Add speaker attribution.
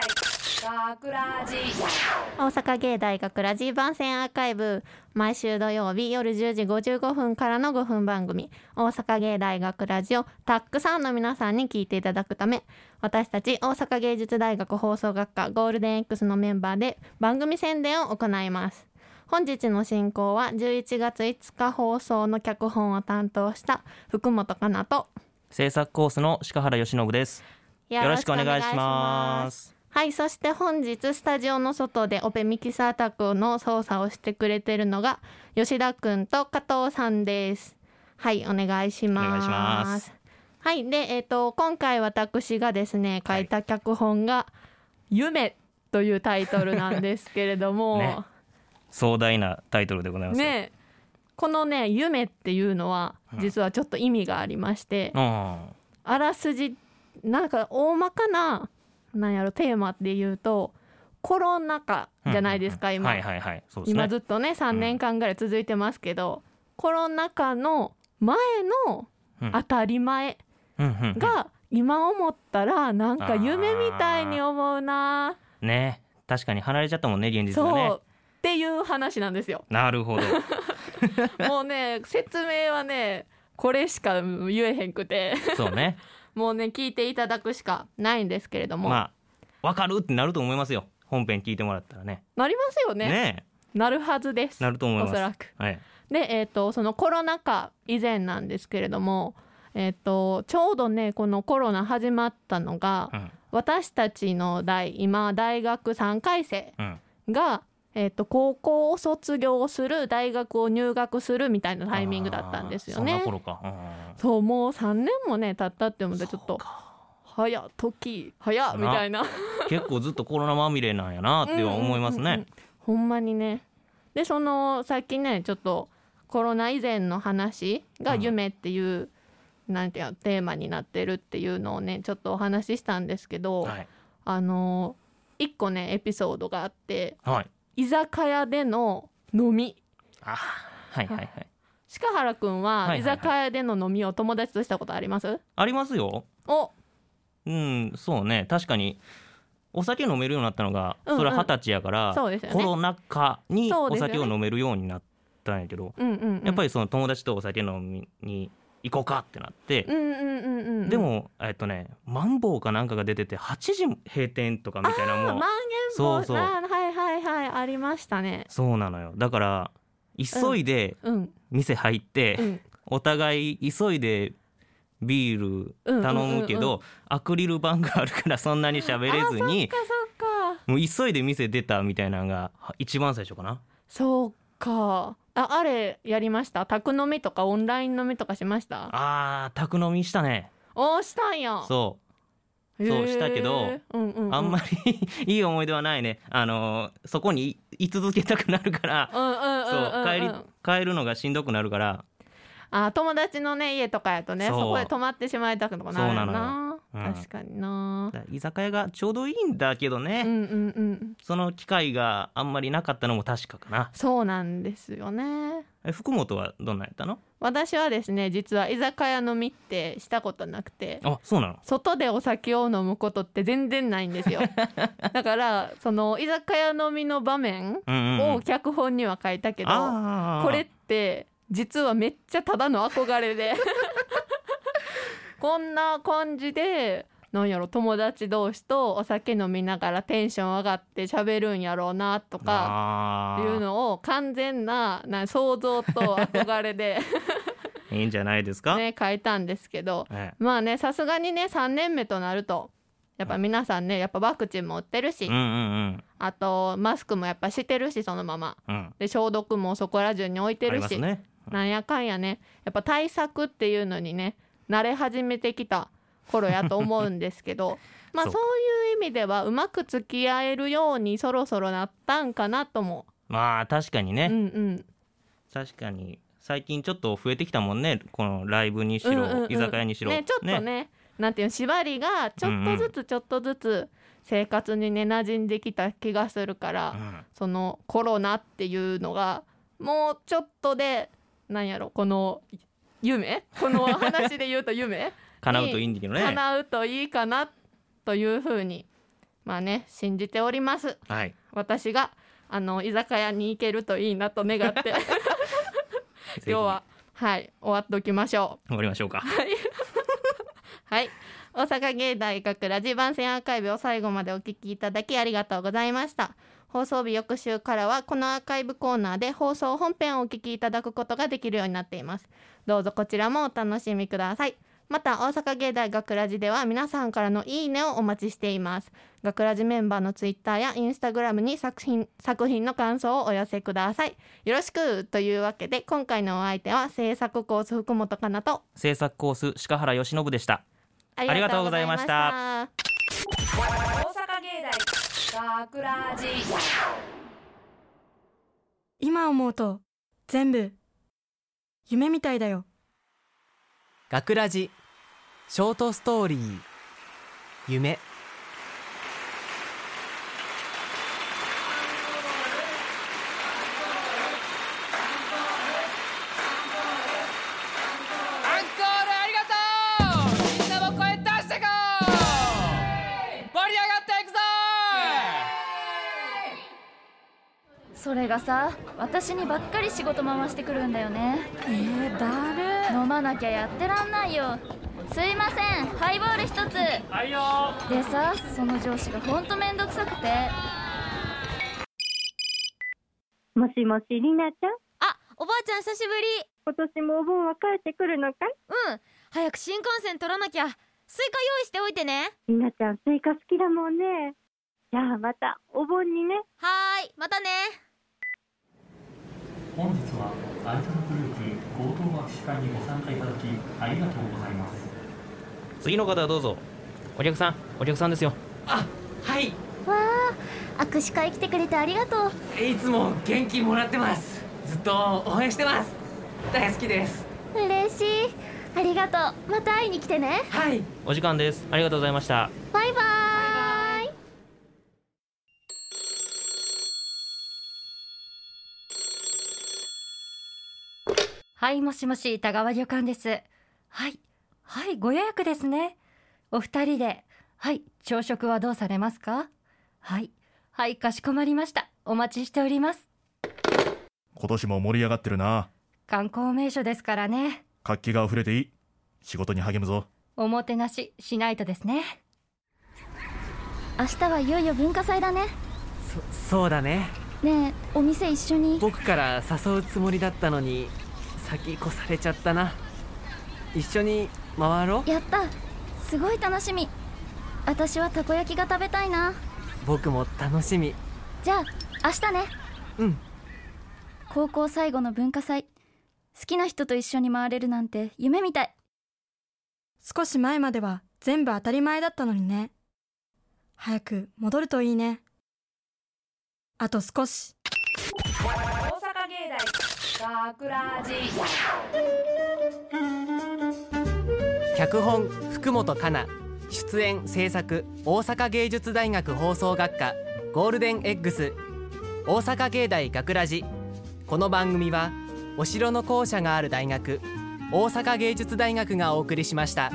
Speaker 1: 学ラジ。
Speaker 2: 大阪芸大学ラジ番宣アーカイブ。毎週土曜日夜10時55分からの5分番組。大阪芸大学ラジをたくさんの皆さんに聞いていただくため。私たち大阪芸術大学放送学科ゴールデン X のメンバーで番組宣伝を行います。本日の進行は11月5日放送の脚本を担当した福本かなと。
Speaker 3: 制作コースの鹿原由伸です。
Speaker 2: よ
Speaker 3: よろしくお願いします
Speaker 2: はいそして本日スタジオの外でオペミキサー宅の操作をしてくれてるのが吉田くんと加藤さんです。はいお願いします。
Speaker 3: お願いします。
Speaker 2: はいでえっ、と今回私がですね書いた脚本が「夢」というタイトルなんですけれども。
Speaker 3: ね。壮大なタイトルでございます
Speaker 2: ね。このね「夢」っていうのは
Speaker 3: うん。
Speaker 2: 実はちょっと意味がありまして、
Speaker 3: うん。
Speaker 2: あらすじなんか大まかななんやろテーマっていうとコロナ禍じゃないですか、今、
Speaker 3: はいはいはい。そうですね。
Speaker 2: 今ずっとね3年間ぐらい続いてますけど、コロナ禍の前の
Speaker 3: うん。
Speaker 2: 当たり前が今思ったらなんか夢みたいに思うな、
Speaker 3: ね。確かに離れちゃったもんね現実が
Speaker 2: そう。
Speaker 3: ね
Speaker 2: っていう話なんですよ。
Speaker 3: なるほど。
Speaker 2: もうね説明はねこれしか言えへんくて。
Speaker 3: そうね
Speaker 2: もうね聞いていただくしかないんですけれども、
Speaker 3: まあわかるってなると思いますよ。本編聞いてもらったらね。
Speaker 2: なりますよね。
Speaker 3: ね
Speaker 2: なるはずです。
Speaker 3: なると思います。
Speaker 2: おそらく。
Speaker 3: はい。
Speaker 2: でえっ、とそのコロナ禍以前なんですけれどもえっ、とちょうどねこのコロナ始まったのが、
Speaker 3: うん。
Speaker 2: 私たちの代今大学3回生
Speaker 3: うん。
Speaker 2: が、えっと高校を卒業する大学を入学するみたいなタイミングだったんですよね。
Speaker 3: 頃か。うん
Speaker 2: そうもう3年もね経ったって思ってちょっと早っ時早っみたいな。
Speaker 3: 結構ずっとコロナまみれなんやなっては思います
Speaker 2: うんうんうん
Speaker 3: ね
Speaker 2: ほんまにね。でそのさっきねちょっとコロナ以前の話が夢っていう、なんていうのテーマになってるっていうのをねちょっとお話ししたんですけど、
Speaker 3: はい。
Speaker 2: あの一個ねエピソードがあって
Speaker 3: はい
Speaker 2: 居酒屋での飲み。
Speaker 3: あはいはいはい。
Speaker 2: 鹿原くんは居
Speaker 3: はいはいはい。
Speaker 2: 酒屋での飲みを友達としたことあります、
Speaker 3: ありますよ。
Speaker 2: お。
Speaker 3: うんそうね。確かにお酒飲めるようになったのが、
Speaker 2: うんうん。
Speaker 3: それは二十歳やから、
Speaker 2: そうですよね。
Speaker 3: コロナ禍にお酒を飲めるようになったんやけど、
Speaker 2: うんうん、うん、
Speaker 3: やっぱりその友達とお酒飲みに行こうかってなって、
Speaker 2: うんうんうんうんうん。
Speaker 3: でもえっとねマンボウかなんかが出てて8時閉店とかみたいなもう
Speaker 2: まん延防
Speaker 3: そうそう。
Speaker 2: あーはいはいはい。ありましたね。
Speaker 3: そうなのよ。だから急いで
Speaker 2: うん。
Speaker 3: 店入って、
Speaker 2: うん。
Speaker 3: お互い急いでビール頼むけど、
Speaker 2: うんうん。うん
Speaker 3: アクリル板があるからそんなに喋れずに
Speaker 2: あそっか
Speaker 3: もう急いで店出たみたいなのがは一番最初かな。
Speaker 2: そうかああれやりました？宅飲みとかオンライン飲みとかしました？
Speaker 3: あー宅飲みしたね。
Speaker 2: おーしたんや。
Speaker 3: そう。そうしたけど
Speaker 2: うんうんうん、
Speaker 3: あんまり いい思い出はないね。あのーそこにい居続けたくなるからそう帰り帰るのがしんどくなるから。
Speaker 2: あ友達のね家とかやとね
Speaker 3: そ
Speaker 2: こで泊まってしまいたくとかなるよ
Speaker 3: そうな
Speaker 2: な
Speaker 3: のようん。
Speaker 2: 確かにな。
Speaker 3: 居酒屋がちょうどいいんだけどね、
Speaker 2: うんうんうん。
Speaker 3: その機会があんまりなかったのも確かかな。
Speaker 2: そうなんですよね。
Speaker 3: え福本はどんなんやったの？
Speaker 2: 私はですね実は居酒屋飲みってしたことなくて。
Speaker 3: あそうなの？
Speaker 2: 外でお酒を飲むことって全然ないんですよ。だからその居酒屋飲みの場面
Speaker 3: うんうんうん。
Speaker 2: を脚本には書いたけど、
Speaker 3: あー。
Speaker 2: これって実はめっちゃただの憧れでこんな感じでなんやろ友達同士とお酒飲みながらテンション上がって喋るんやろうなとかいうのを完全なな想像と憧れで、
Speaker 3: いいんじゃないですか、
Speaker 2: ね、書いたんですけど。
Speaker 3: え
Speaker 2: まあねさすがにね3年目となるとやっぱ皆さんねやっぱワクチンも打ってるし、
Speaker 3: えうんうん。
Speaker 2: あとマスクもやっぱしてるしそのまま。
Speaker 3: うん。うん
Speaker 2: で消毒もそこら中に置いてるし、
Speaker 3: ますね。
Speaker 2: なんやかんやねやっぱ対策っていうのにね慣れ始めてきた頃やと思うんですけど まあ
Speaker 3: そ
Speaker 2: そうういう意味ではうまく付き合えるようにそろそろなったんかなとも、
Speaker 3: まあ確かにね、
Speaker 2: うんうん、
Speaker 3: 確かに。最近ちょっと増えてきたもんね。このライブにしろ、
Speaker 2: うんうんうん。
Speaker 3: 居酒屋にしろ。
Speaker 2: ねちょっとねなんていうの縛りがちょっとずつちょっとずつ生活にね馴染んできた気がするから、
Speaker 3: うん。
Speaker 2: そのコロナっていうのがもうちょっとでなんやろこの夢？この話で言うと夢？
Speaker 3: 叶うといいんだけどね。
Speaker 2: 叶うといいかなというふうにまあね信じております。
Speaker 3: はい。
Speaker 2: 私があの居酒屋に行けるといいなと願って。今日ははい終わっておきましょう。
Speaker 3: 終わりましょうか。
Speaker 2: はい。大阪芸大学ラジ番宣アーカイブを最後までお聞きいただきありがとうございました放送日翌週からはこのアーカイブコーナーで放送本編をお聞きいただくことができるようになっています。どうぞこちらもお楽しみください。また大阪芸大学ラジでは皆さんからのいいねをお待ちしています。学ラジメンバーのツイッターやインスタグラムに作品作品の感想をお寄せください。よろしくというわけで今回のお相手は制作コース福本かなと。
Speaker 3: 制作コース鹿原由伸でした。
Speaker 2: あ
Speaker 3: りがとうございました
Speaker 1: 学ラジ
Speaker 4: 今思うと全部夢みたいだよ。
Speaker 5: 学ラジショートストーリー。夢
Speaker 6: それがさ私にばっかり仕事回してくるんだよね。
Speaker 4: えー、だる。
Speaker 6: 飲まなきゃやってらんないよ。すいません。ハイボール一つ。
Speaker 7: はいよ。
Speaker 6: でさその上司がほんとめんどくさくて。
Speaker 8: もしもしりなちゃん？
Speaker 9: あ、おばあちゃん久しぶり。
Speaker 8: 今年もお盆は帰ってくるのかい？
Speaker 9: うん、早く新幹線取らなきゃ。スイカ用意しておいてね。
Speaker 8: りなちゃんスイカ好きだもんね。じゃあまたお盆にね。
Speaker 9: はーい、またね。
Speaker 10: 本日はアイドルグループ合同学士会にご参加いただきありがとうございます。
Speaker 3: 次の方どうぞ。お客さんお客さんですよ。
Speaker 7: あはい。
Speaker 6: わあ握手会来てくれてありがとう。
Speaker 7: いつも元気もらってます。ずっと応援してます。大好きです。
Speaker 6: 嬉しい。ありがとう。また会いに来てね。
Speaker 7: はい。
Speaker 3: お時間です。ありがとうございました。
Speaker 6: バイバーイ
Speaker 11: はい、もしもし、田川旅館です。はい、はい、ご予約ですね。お二人で、はい、朝食はどうされますか？はい、はい、かしこまりました。お待ちしております。
Speaker 12: 今年も盛り上がってるな
Speaker 11: 観光名所ですからね。
Speaker 12: 活気が溢れていい仕事に励むぞ
Speaker 11: おもてなししないとですね。
Speaker 6: 明日はいよいよ文化祭だね
Speaker 5: そそうだね
Speaker 6: ねえお店一緒に
Speaker 5: 僕から誘うつもりだったのに先越されちゃったな。一緒に回ろう。
Speaker 6: やった。すごい楽しみ。私はたこ焼きが食べたいな。
Speaker 5: 僕も楽しみ。
Speaker 6: じゃあ明日ね。
Speaker 5: うん。
Speaker 6: 高校最後の文化祭。好きな人と一緒に回れるなんて夢みたい。
Speaker 4: 少し前までは全部当たり前だったのにね。早く戻るといいね。あと少し
Speaker 1: 芸大学ラジ
Speaker 5: 脚本福本香奈出演制作大阪芸術大学放送学科ゴールデン X 大阪芸大学ラジこの番組はお城の校舎がある大学大阪芸術大学がお送りしました。